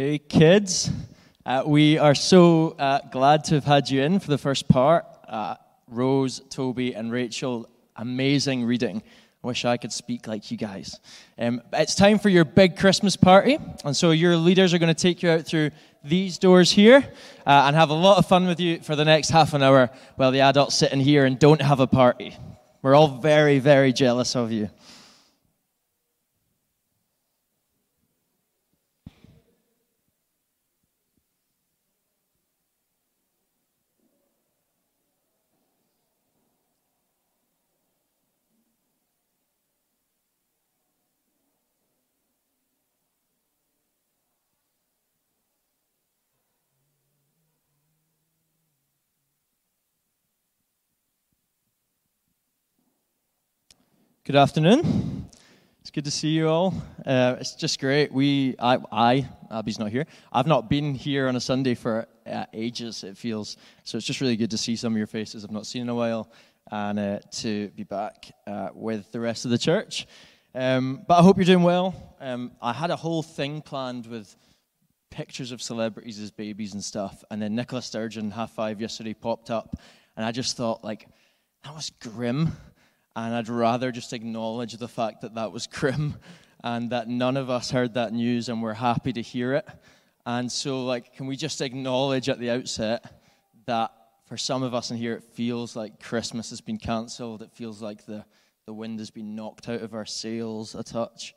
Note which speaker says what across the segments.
Speaker 1: Hey, kids. Uh, we are so uh, glad to have had you in for the first part. Uh, Rose, Toby, and Rachel, amazing reading. I Wish I could speak like you guys. Um, it's time for your big Christmas party. And so your leaders are going to take you out through these doors here uh, and have a lot of fun with you for the next half an hour while the adults sit in here and don't have a party. We're all very, very jealous of you. Good afternoon. It's good to see you all. Uh, it's just great. We, I, I, Abby's not here. I've not been here on a Sunday for uh, ages. It feels so. It's just really good to see some of your faces I've not seen in a while, and uh, to be back uh, with the rest of the church. Um, but I hope you're doing well. Um, I had a whole thing planned with pictures of celebrities as babies and stuff, and then Nicola Sturgeon, half five yesterday, popped up, and I just thought like that was grim and I'd rather just acknowledge the fact that that was grim and that none of us heard that news and we're happy to hear it. And so, like, can we just acknowledge at the outset that for some of us in here, it feels like Christmas has been cancelled. It feels like the, the wind has been knocked out of our sails a touch.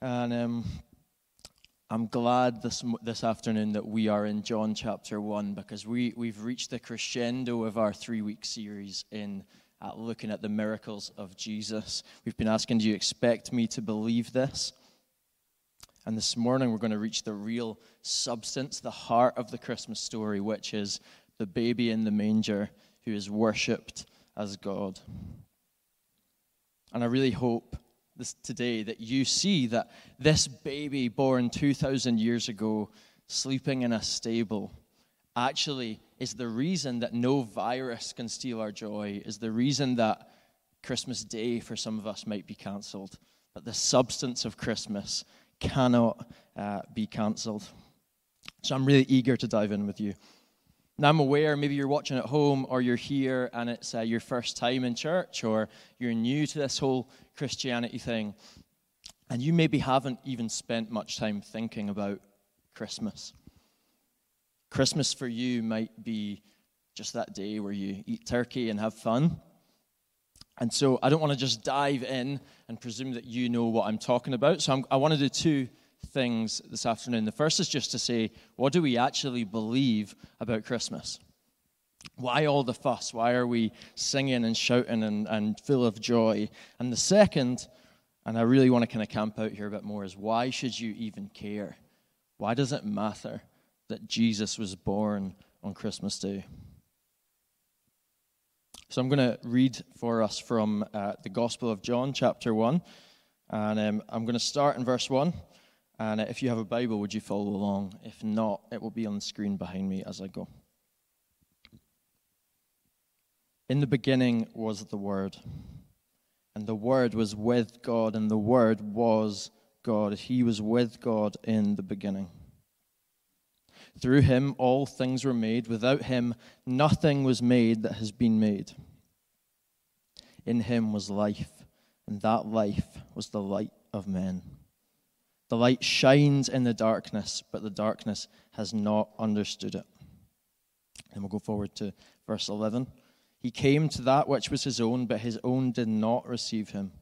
Speaker 1: And um, I'm glad this, this afternoon that we are in John chapter 1 because we, we've reached the crescendo of our three week series in at looking at the miracles of Jesus. We've been asking, Do you expect me to believe this? And this morning, we're going to reach the real substance, the heart of the Christmas story, which is the baby in the manger who is worshipped as God. And I really hope this today that you see that this baby born 2,000 years ago, sleeping in a stable, actually is the reason that no virus can steal our joy, is the reason that Christmas Day for some of us might be cancelled, that the substance of Christmas cannot uh, be cancelled. So I'm really eager to dive in with you. Now, I'm aware maybe you're watching at home or you're here and it's uh, your first time in church or you're new to this whole Christianity thing and you maybe haven't even spent much time thinking about Christmas. Christmas for you might be just that day where you eat turkey and have fun. And so I don't want to just dive in and presume that you know what I'm talking about. So I'm, i want to do two things this afternoon. The first is just to say, what do we actually believe about Christmas? Why all the fuss? Why are we singing and shouting and, and full of joy? And the second, and I really want to kind of camp out here a bit more, is why should you even care? Why does it matter? That Jesus was born on Christmas Day. So I'm going to read for us from uh, the Gospel of John, chapter 1. And um, I'm going to start in verse 1. And uh, if you have a Bible, would you follow along? If not, it will be on the screen behind me as I go. In the beginning was the Word, and the Word was with God, and the Word was God. He was with God in the beginning. Through him all things were made. Without him nothing was made that has been made. In him was life, and that life was the light of men. The light shines in the darkness, but the darkness has not understood it. And we'll go forward to verse 11. He came to that which was his own, but his own did not receive him.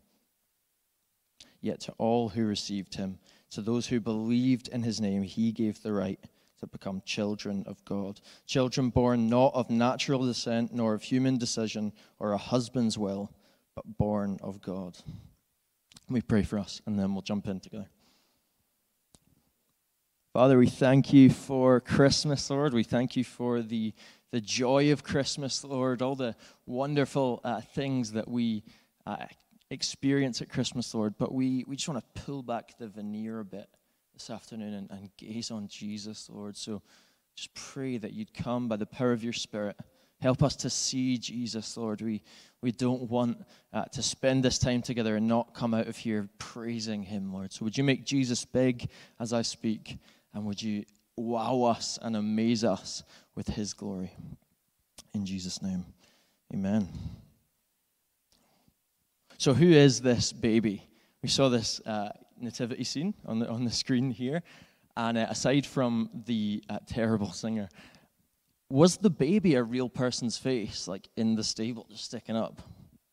Speaker 1: Yet to all who received him, to those who believed in his name, he gave the right to become children of God. Children born not of natural descent, nor of human decision or a husband's will, but born of God. We pray for us, and then we'll jump in together. Father, we thank you for Christmas, Lord. We thank you for the, the joy of Christmas, Lord, all the wonderful uh, things that we uh, experience at Christmas, Lord. But we, we just want to pull back the veneer a bit this afternoon and, and gaze on Jesus, Lord. So just pray that you'd come by the power of your Spirit. Help us to see Jesus, Lord. We, we don't want uh, to spend this time together and not come out of here praising him, Lord. So would you make Jesus big as I speak? And would you wow us and amaze us with his glory? In Jesus' name, amen. So, who is this baby? We saw this uh, nativity scene on the, on the screen here. And uh, aside from the uh, terrible singer, was the baby a real person's face, like in the stable, just sticking up?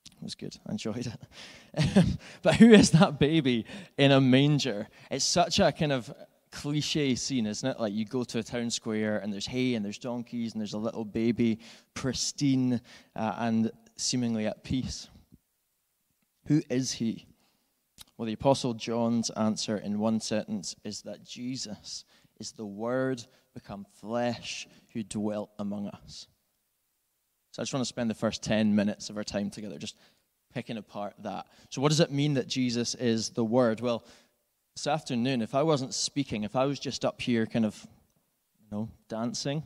Speaker 1: It was good. I enjoyed it. but who is that baby in a manger? It's such a kind of cliche scene, isn't it? Like you go to a town square and there's hay and there's donkeys and there's a little baby, pristine uh, and seemingly at peace. Who is he? Well, the Apostle John's answer in one sentence is that Jesus is the Word become flesh who dwelt among us. So I just want to spend the first 10 minutes of our time together just picking apart that. So, what does it mean that Jesus is the Word? Well, this afternoon, if I wasn't speaking, if I was just up here kind of, you know, dancing,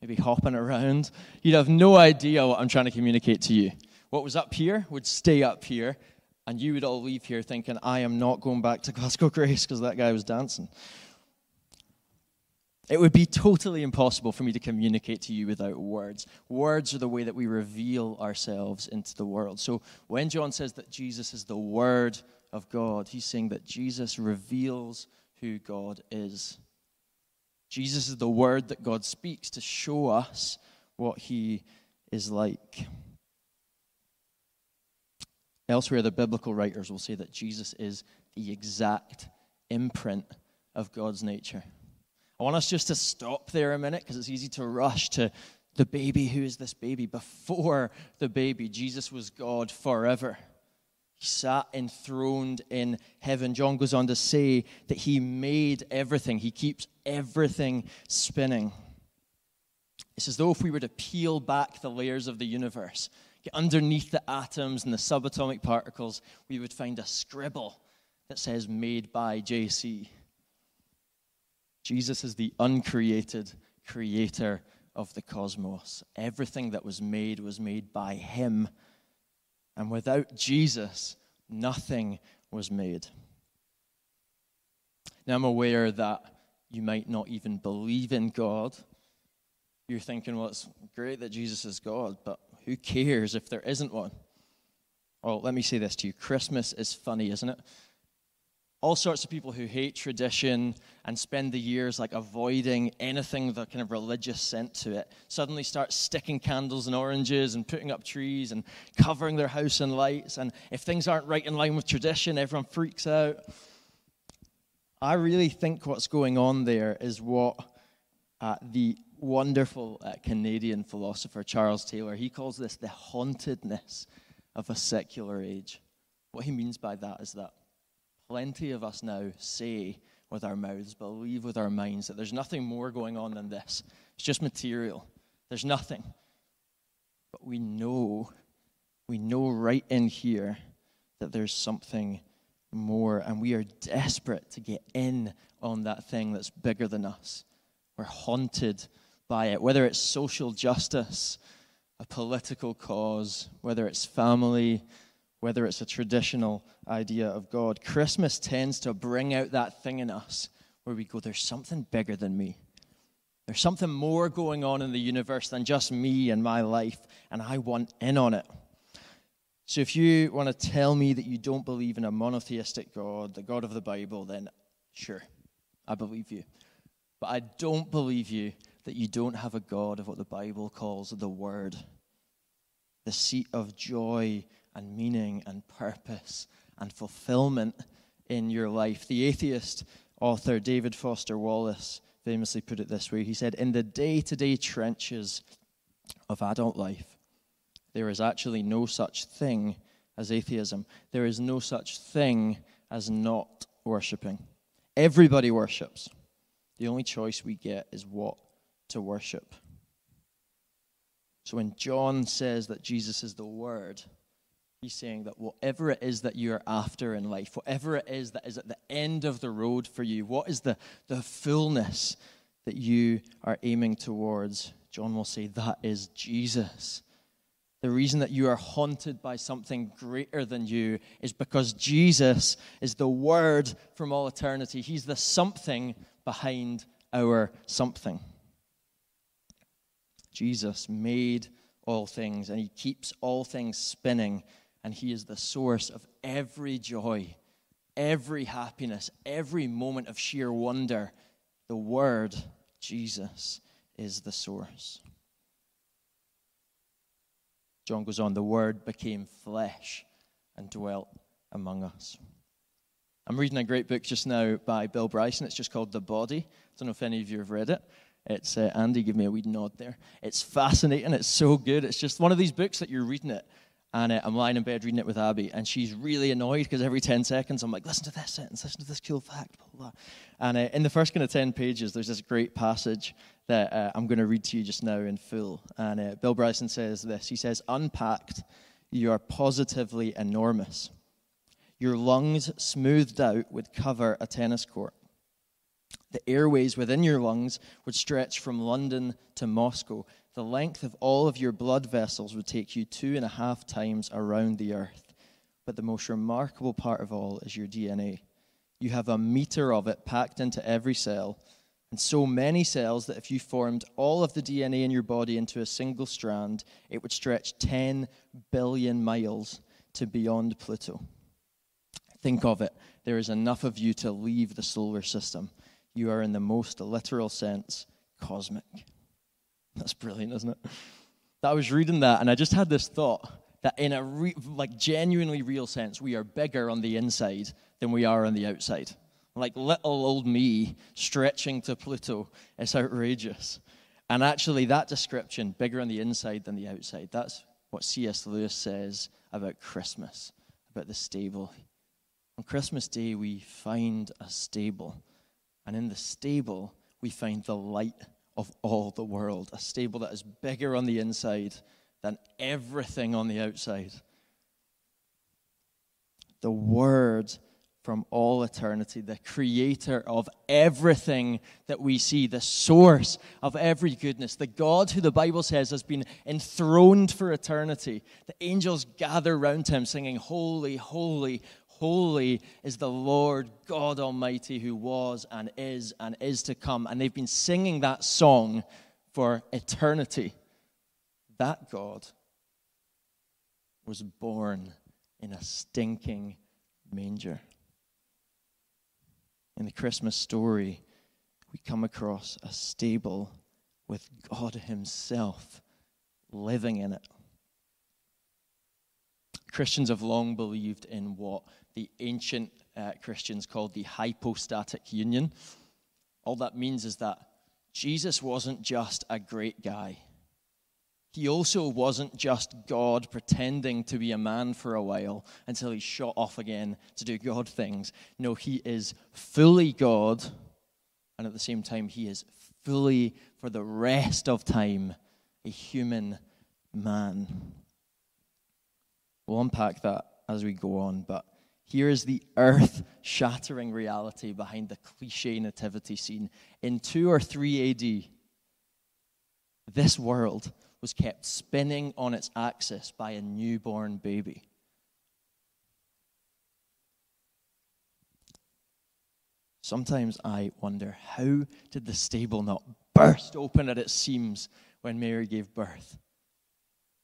Speaker 1: maybe hopping around, you'd have no idea what I'm trying to communicate to you. What was up here would stay up here, and you would all leave here thinking, I am not going back to Glasgow Grace because that guy was dancing. It would be totally impossible for me to communicate to you without words. Words are the way that we reveal ourselves into the world. So when John says that Jesus is the Word of God, he's saying that Jesus reveals who God is. Jesus is the Word that God speaks to show us what he is like. Elsewhere, the biblical writers will say that Jesus is the exact imprint of God's nature. I want us just to stop there a minute because it's easy to rush to the baby. Who is this baby? Before the baby, Jesus was God forever. He sat enthroned in heaven. John goes on to say that he made everything, he keeps everything spinning. It's as though if we were to peel back the layers of the universe underneath the atoms and the subatomic particles, we would find a scribble that says made by JC. Jesus is the uncreated creator of the cosmos. Everything that was made was made by him. And without Jesus, nothing was made. Now, I'm aware that you might not even believe in God. You're thinking, well, it's great that Jesus is God, but who cares if there isn't one? Well, let me say this to you Christmas is funny, isn't it? All sorts of people who hate tradition and spend the years like avoiding anything the kind of religious scent to it suddenly start sticking candles and oranges and putting up trees and covering their house in lights. And if things aren't right in line with tradition, everyone freaks out. I really think what's going on there is what uh, the wonderful uh, Canadian philosopher Charles Taylor, he calls this the hauntedness of a secular age. What he means by that is that plenty of us now say with our mouths, believe with our minds that there's nothing more going on than this. It's just material. There's nothing. But we know, we know right in here that there's something more, and we are desperate to get in on that thing that's bigger than us. We're haunted by it, whether it's social justice, a political cause, whether it's family, whether it's a traditional idea of God. Christmas tends to bring out that thing in us where we go, there's something bigger than me. There's something more going on in the universe than just me and my life, and I want in on it. So if you want to tell me that you don't believe in a monotheistic God, the God of the Bible, then sure, I believe you. But I don't believe you that you don't have a God of what the Bible calls the Word, the seat of joy and meaning and purpose and fulfillment in your life. The atheist author David Foster Wallace famously put it this way He said, In the day to day trenches of adult life, there is actually no such thing as atheism. There is no such thing as not worshiping. Everybody worships. The only choice we get is what to worship. So when John says that Jesus is the Word, he's saying that whatever it is that you're after in life, whatever it is that is at the end of the road for you, what is the, the fullness that you are aiming towards, John will say that is Jesus. The reason that you are haunted by something greater than you is because Jesus is the Word from all eternity. He's the something behind our something. Jesus made all things, and he keeps all things spinning, and he is the source of every joy, every happiness, every moment of sheer wonder. The Word, Jesus, is the source. John goes on, the Word became flesh and dwelt among us. I'm reading a great book just now by Bill Bryson. It's just called The Body. I don't know if any of you have read it. It's uh, Andy, give me a wee nod there. It's fascinating. It's so good. It's just one of these books that you're reading it, and uh, I'm lying in bed reading it with Abby, and she's really annoyed because every 10 seconds I'm like, listen to this sentence, listen to this cool fact, blah, blah. And uh, in the first kind of 10 pages, there's this great passage that uh, I'm going to read to you just now in full. And uh, Bill Bryson says this He says, Unpacked, you are positively enormous. Your lungs smoothed out would cover a tennis court. The airways within your lungs would stretch from London to Moscow. The length of all of your blood vessels would take you two and a half times around the earth. But the most remarkable part of all is your DNA. You have a meter of it packed into every cell, and so many cells that if you formed all of the DNA in your body into a single strand, it would stretch 10 billion miles to beyond Pluto. Think of it. There is enough of you to leave the solar system you are, in the most literal sense, cosmic. That's brilliant, isn't it? That I was reading that and I just had this thought that, in a re- like genuinely real sense, we are bigger on the inside than we are on the outside. Like little old me stretching to Pluto is outrageous. And actually, that description, bigger on the inside than the outside, that's what C.S. Lewis says about Christmas, about the stable. On Christmas Day, we find a stable and in the stable, we find the light of all the world, a stable that is bigger on the inside than everything on the outside. The Word from all eternity, the creator of everything that we see, the source of every goodness, the God who the Bible says has been enthroned for eternity. The angels gather round him singing, Holy, holy, Holy is the Lord God Almighty who was and is and is to come. And they've been singing that song for eternity. That God was born in a stinking manger. In the Christmas story, we come across a stable with God Himself living in it. Christians have long believed in what the ancient uh, Christians called the hypostatic union. All that means is that Jesus wasn't just a great guy. He also wasn't just God pretending to be a man for a while until he shot off again to do God things. No, he is fully God, and at the same time, he is fully, for the rest of time, a human man. We'll unpack that as we go on, but here is the earth shattering reality behind the cliche nativity scene. In 2 or 3 AD, this world was kept spinning on its axis by a newborn baby. Sometimes I wonder how did the stable not burst open at its seams when Mary gave birth?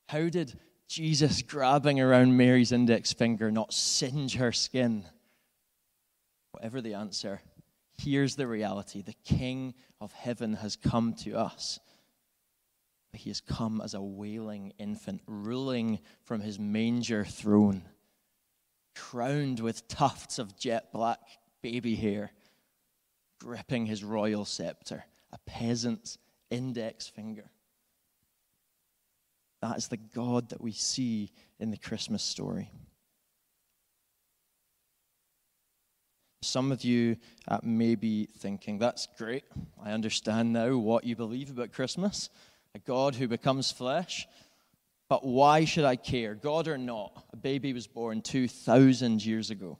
Speaker 1: How did Jesus grabbing around Mary's index finger not singe her skin? Whatever the answer, here's the reality the King of heaven has come to us. But he has come as a wailing infant, ruling from his manger throne, crowned with tufts of jet black baby hair, gripping his royal scepter, a peasant's index finger. That is the God that we see in the Christmas story. Some of you uh, may be thinking, that's great. I understand now what you believe about Christmas a God who becomes flesh. But why should I care? God or not, a baby was born 2,000 years ago.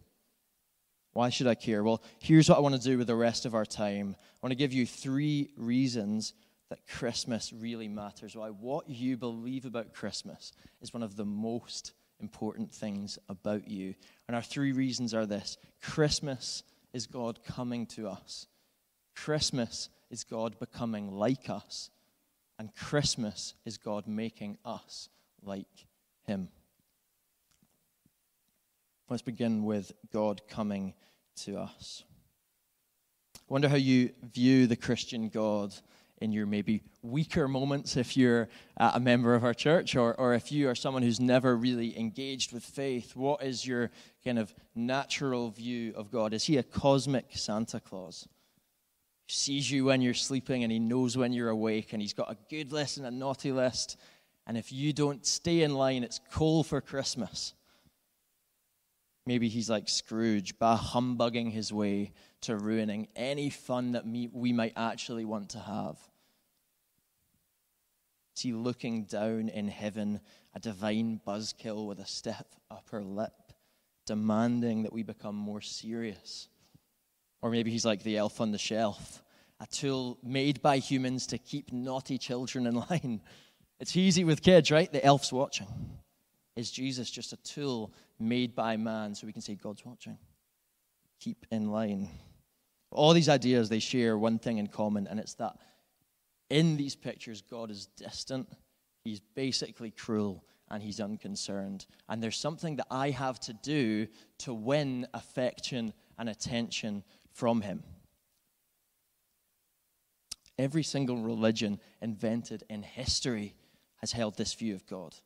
Speaker 1: Why should I care? Well, here's what I want to do with the rest of our time. I want to give you three reasons that Christmas really matters, why what you believe about Christmas is one of the most important things about you. And our three reasons are this Christmas is God coming to us. Christmas is God becoming like us, and Christmas is God making us like Him. Let's begin with God coming to us. I wonder how you view the Christian God in your maybe weaker moments if you're uh, a member of our church or, or if you are someone who's never really engaged with faith. What is your kind of natural view of God? Is he a cosmic Santa Claus? He sees you when you're sleeping and he knows when you're awake and he's got a good list and a naughty list. And if you don't stay in line, it's coal for Christmas. Maybe he's like Scrooge, by humbugging his way to ruining any fun that we might actually want to have. He looking down in heaven, a divine buzzkill with a stiff upper lip, demanding that we become more serious? Or maybe he's like the elf on the shelf, a tool made by humans to keep naughty children in line. It's easy with kids, right? The elf's watching. Is Jesus just a tool made by man so we can say, God's watching? Keep in line. All these ideas, they share one thing in common, and it's that in these pictures, God is distant, He's basically cruel, and He's unconcerned. And there's something that I have to do to win affection and attention from Him. Every single religion invented in history has held this view of God.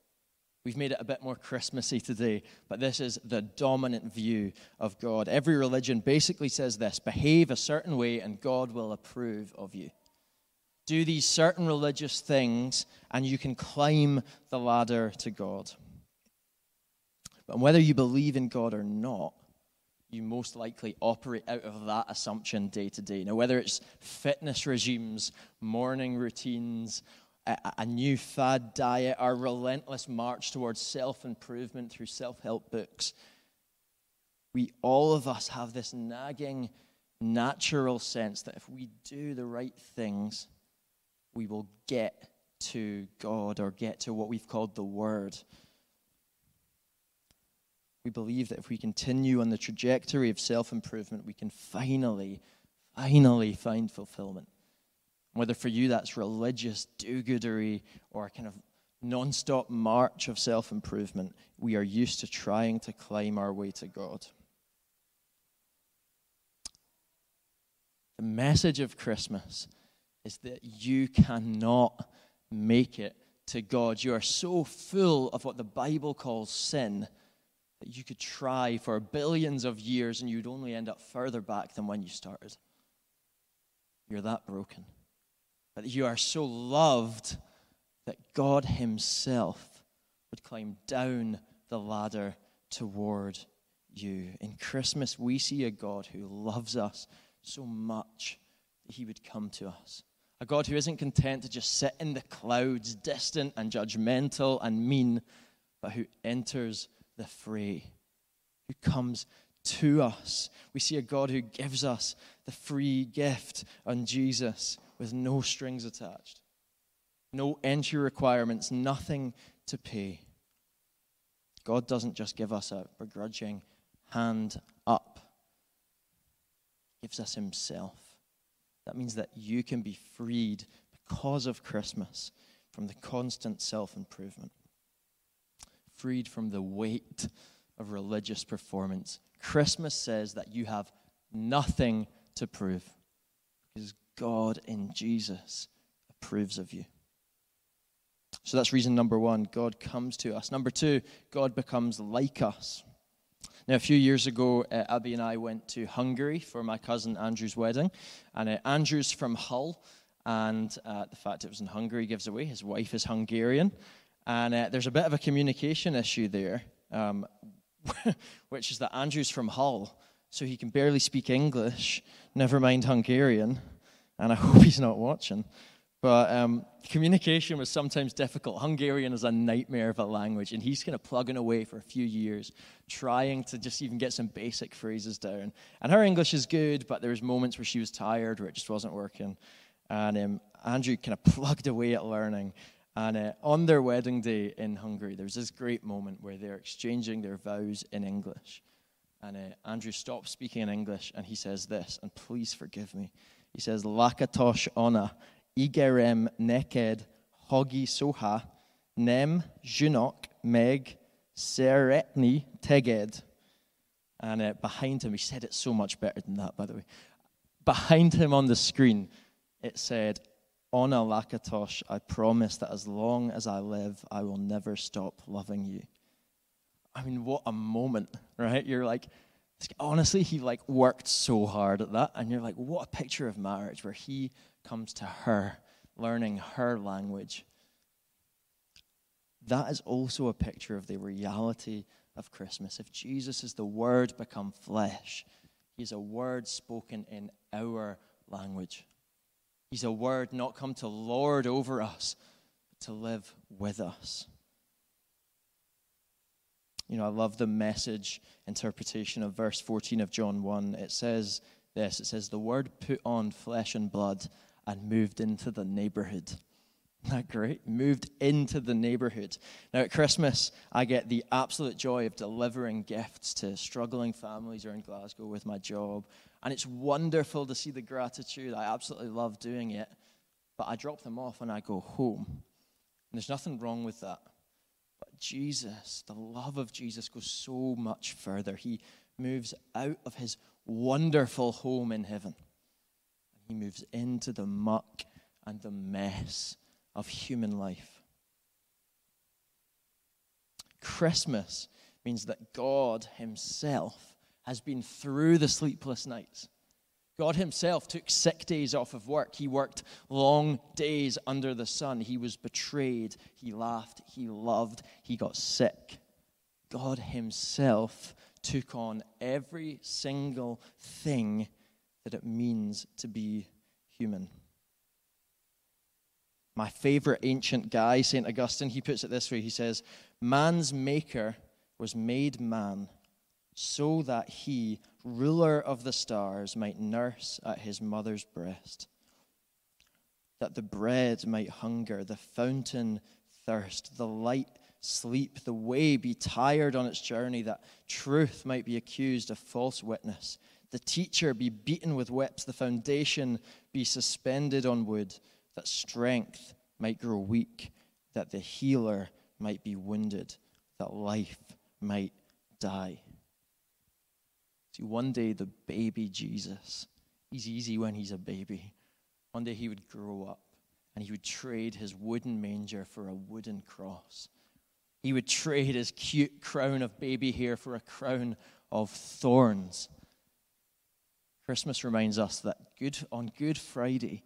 Speaker 1: We've made it a bit more Christmassy today, but this is the dominant view of God. Every religion basically says this behave a certain way, and God will approve of you. Do these certain religious things, and you can climb the ladder to God. But whether you believe in God or not, you most likely operate out of that assumption day to day. Now, whether it's fitness regimes, morning routines, a, new fad diet, our relentless march towards self improvement through self help books. We, all of us, have this nagging, natural sense that if we do the right things, we will get to God or get to what we've called the Word. We believe that if we continue on the trajectory of self improvement, we can finally, finally find fulfillment. Whether for you that's religious do goodery or a kind of non stop march of self improvement, we are used to trying to climb our way to God. The message of Christmas is that you cannot make it to God. You are so full of what the Bible calls sin that you could try for billions of years and you'd only end up further back than when you started. You're that broken that you are so loved that God Himself would climb down the ladder toward you. In Christmas, we see a God who loves us so much that He would come to us. A God who isn't content to just sit in the clouds, distant and judgmental and mean, but who enters the fray, who comes to us. We see a God who gives us the free gift on Jesus with no strings attached, no entry requirements, nothing to pay. God doesn't just give us a begrudging hand up, He gives us Himself. That means that you can be freed because of Christmas from the constant self improvement, freed from the weight of religious performance. Christmas says that you have nothing to prove because God in Jesus approves of you. So that's reason number one God comes to us. Number two, God becomes like us. Now, a few years ago, uh, Abby and I went to Hungary for my cousin Andrew's wedding. And uh, Andrew's from Hull, and uh, the fact it was in Hungary gives away his wife is Hungarian. And uh, there's a bit of a communication issue there, um, which is that Andrew's from Hull, so he can barely speak English, never mind Hungarian and I hope he's not watching. But um, communication was sometimes difficult. Hungarian is a nightmare of a language, and he's kind of plugging away for a few years, trying to just even get some basic phrases down. And her English is good, but there was moments where she was tired, where it just wasn't working. And um, Andrew kind of plugged away at learning. And uh, on their wedding day in Hungary, there was this great moment where they're exchanging their vows in English. And uh, Andrew stops speaking in English, and he says this, and please forgive me. He says, Lakatosh ona, Igerem neked, Hogi soha, Nem junok meg, Seretni teged. And uh, behind him, he said it so much better than that, by the way. Behind him on the screen, it said, Ona Lakatosh, I promise that as long as I live, I will never stop loving you. I mean, what a moment, right? You're like, honestly, he like worked so hard at that. And you're like, what a picture of marriage where he comes to her, learning her language. That is also a picture of the reality of Christmas. If Jesus is the Word become flesh, He's a Word spoken in our language. He's a Word not come to lord over us, but to live with us. You know, I love the message interpretation of verse 14 of John 1. It says this it says, The Word put on flesh and blood and moved into the neighborhood. Isn't that great? Moved into the neighborhood. Now, at Christmas, I get the absolute joy of delivering gifts to struggling families around Glasgow with my job. And it's wonderful to see the gratitude. I absolutely love doing it. But I drop them off and I go home. And there's nothing wrong with that. But Jesus, the love of Jesus goes so much further. He moves out of his wonderful home in heaven. And he moves into the muck and the mess of human life. Christmas means that God Himself has been through the sleepless nights. God Himself took sick days off of work. He worked long days under the sun. He was betrayed. He laughed. He loved. He got sick. God Himself took on every single thing that it means to be human. My favorite ancient guy, St. Augustine, he puts it this way He says, Man's maker was made man so that he, ruler of the stars, might nurse at his mother's breast, that the bread might hunger, the fountain thirst, the light sleep, the way be tired on its journey, that truth might be accused of false witness, the teacher be beaten with whips, the foundation be suspended on wood that strength might grow weak, that the healer might be wounded, that life might die. See, one day the baby Jesus, he's easy when he's a baby. One day he would grow up and he would trade his wooden manger for a wooden cross. He would trade his cute crown of baby hair for a crown of thorns. Christmas reminds us that good, on Good Friday,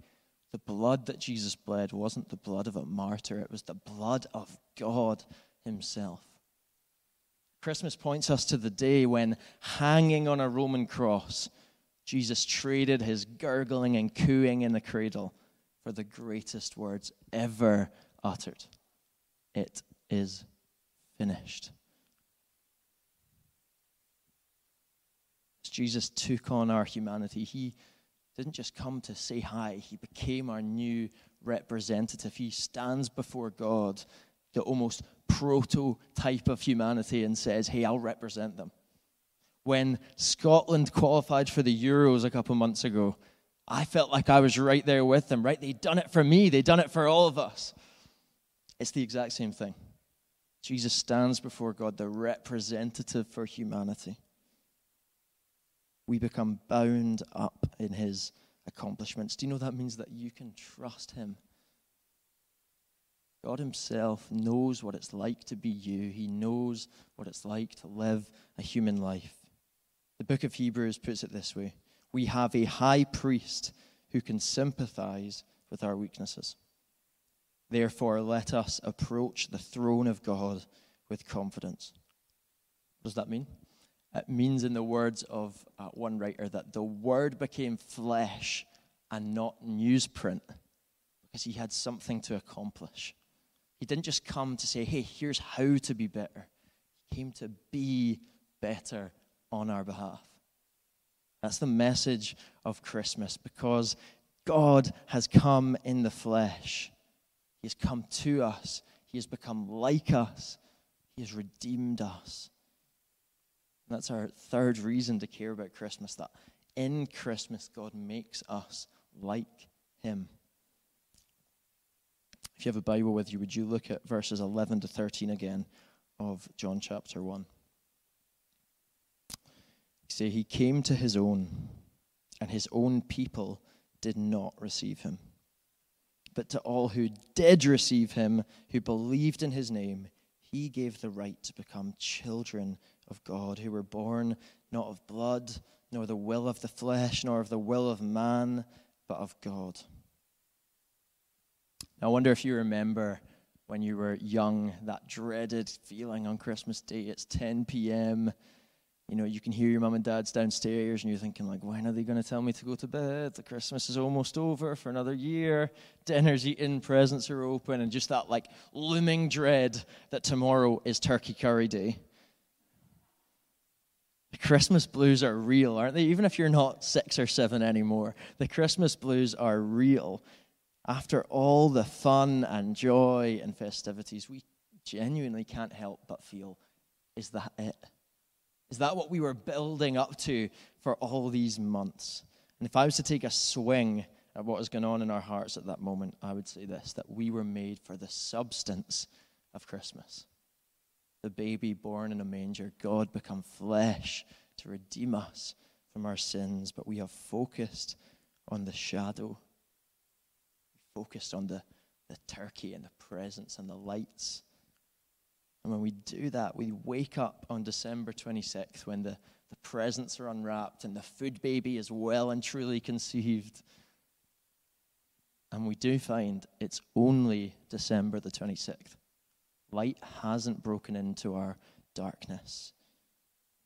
Speaker 1: the blood that Jesus bled wasn't the blood of a martyr, it was the blood of God Himself. Christmas points us to the day when, hanging on a Roman cross, Jesus traded his gurgling and cooing in the cradle for the greatest words ever uttered It is finished. As Jesus took on our humanity, he didn't just come to say hi, he became our new representative. He stands before God, the almost prototype of humanity, and says, Hey, I'll represent them. When Scotland qualified for the Euros a couple months ago, I felt like I was right there with them, right? They'd done it for me, they'd done it for all of us. It's the exact same thing. Jesus stands before God, the representative for humanity we become bound up in his accomplishments. Do you know that means that you can trust him? God Himself knows what it's like to be you. He knows what it's like to live a human life. The book of Hebrews puts it this way We have a high priest who can sympathize with our weaknesses. Therefore, let us approach the throne of God with confidence. What does that mean? It means, in the words of uh, one writer, that the Word became flesh and not newsprint because he had something to accomplish. He didn't just come to say, hey, here's how to be better. He came to be better on our behalf. That's the message of Christmas because God has come in the flesh. He has come to us. He has become like us. He has redeemed us. That's our third reason to care about Christmas that in Christmas, God makes us like him. If you have a Bible with you, would you look at verses 11 to 13 again of John chapter 1? say he came to his own, and his own people did not receive him. But to all who did receive him, who believed in his name, he gave the right to become children of God, who were born not of blood, nor the will of the flesh, nor of the will of man, but of God. I wonder if you remember when you were young that dreaded feeling on Christmas Day. It's 10 p.m you know, you can hear your mum and dad's downstairs and you're thinking, like, when are they going to tell me to go to bed? The Christmas is almost over for another year. Dinner's eaten, presents are open, and just that, like, looming dread that tomorrow is turkey curry day. The Christmas blues are real, aren't they? Even if you're not six or seven anymore, the Christmas blues are real. After all the fun and joy and festivities, we genuinely can't help but feel, is that it? Is that what we were building up to for all these months? And if I was to take a swing at what was going on in our hearts at that moment, I would say this that we were made for the substance of Christmas. The baby born in a manger, God become flesh to redeem us from our sins, but we have focused on the shadow. Focused on the, the turkey and the presents and the lights and when we do that, we wake up on December 26th when the, the presents are unwrapped and the food baby is well and truly conceived. And we do find it's only December the 26th. Light hasn't broken into our darkness.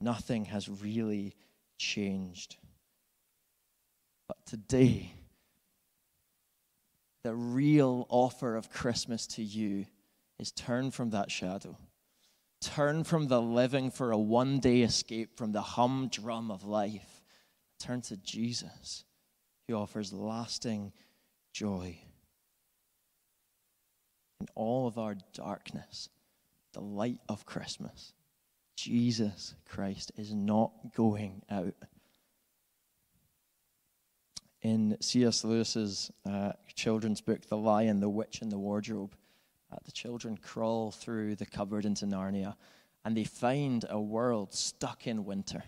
Speaker 1: Nothing has really changed. But today, the real offer of Christmas to you is turn from that shadow. Turn from the living for a one day escape from the humdrum of life. Turn to Jesus, who offers lasting joy. In all of our darkness, the light of Christmas, Jesus Christ is not going out. In C.S. Lewis's uh, children's book, The Lion, the Witch, and the Wardrobe, uh, the children crawl through the cupboard into Narnia and they find a world stuck in winter.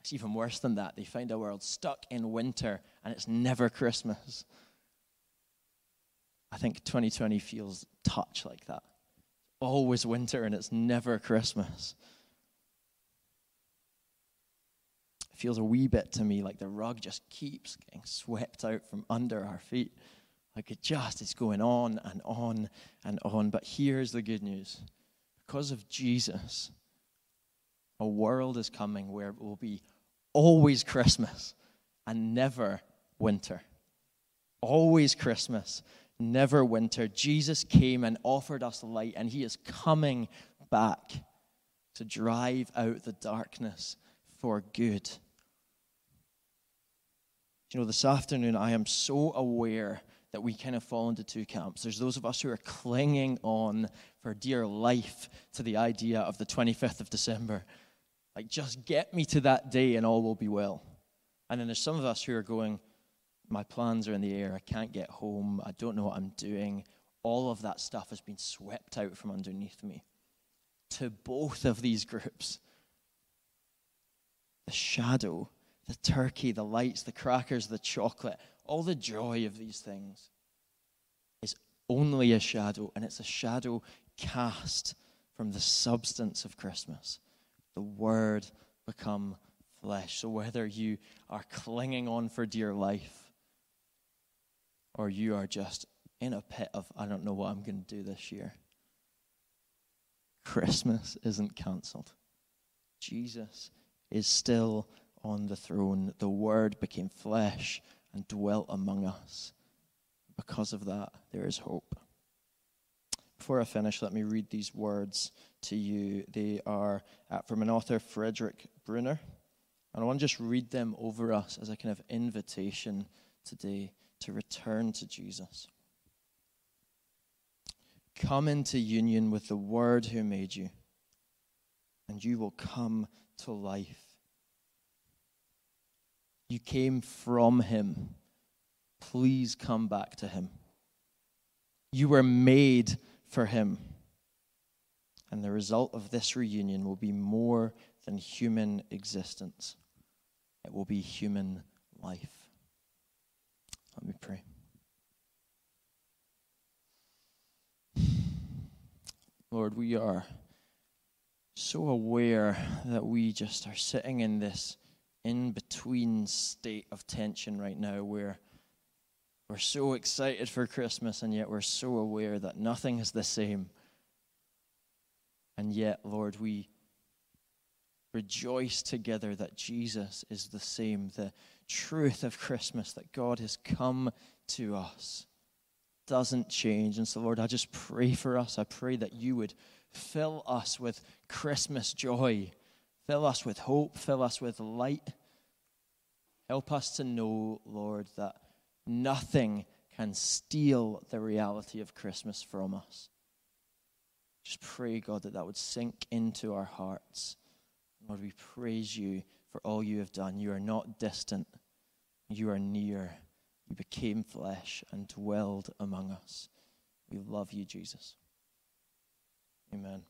Speaker 1: It's even worse than that. They find a world stuck in winter and it's never Christmas. I think 2020 feels touch like that. Always winter and it's never Christmas. It feels a wee bit to me like the rug just keeps getting swept out from under our feet. Like it just is going on and on and on. But here's the good news because of Jesus, a world is coming where it will be always Christmas and never winter. Always Christmas, never winter. Jesus came and offered us light, and he is coming back to drive out the darkness for good. You know, this afternoon I am so aware that we kind of fall into two camps. There's those of us who are clinging on for dear life to the idea of the 25th of December. Like, just get me to that day and all will be well. And then there's some of us who are going, my plans are in the air. I can't get home. I don't know what I'm doing. All of that stuff has been swept out from underneath me. To both of these groups, the shadow, the turkey, the lights, the crackers, the chocolate, all the joy of these things is only a shadow, and it's a shadow cast from the substance of Christmas. The Word become flesh. So whether you are clinging on for dear life or you are just in a pit of, I don't know what I'm going to do this year, Christmas isn't cancelled. Jesus is still on the throne. The Word became flesh and dwelt among us. Because of that, there is hope. Before I finish, let me read these words to you. They are uh, from an author, Frederick Bruner. And I want to just read them over us as a kind of invitation today to return to Jesus. Come into union with the Word who made you, and you will come to life. You came from him please come back to Him. You were made for Him. And the result of this reunion will be more than human existence, it will be human life. Let me pray. Lord, we are so aware that we just are sitting in this in between state of tension right now where we're so excited for Christmas and yet we're so aware that nothing is the same. And yet, Lord, we rejoice together that Jesus is the same. The truth of Christmas, that God has come to us, doesn't change. And so, Lord, I just pray for us. I pray that you would fill us with Christmas joy, fill us with hope, fill us with light. Help us to know, Lord, that nothing can steal the reality of Christmas from us. Just pray, God, that that would sink into our hearts. Lord, we praise you for all you have done. You are not distant, you are near. You became flesh and dwelled among us. We love you, Jesus. Amen.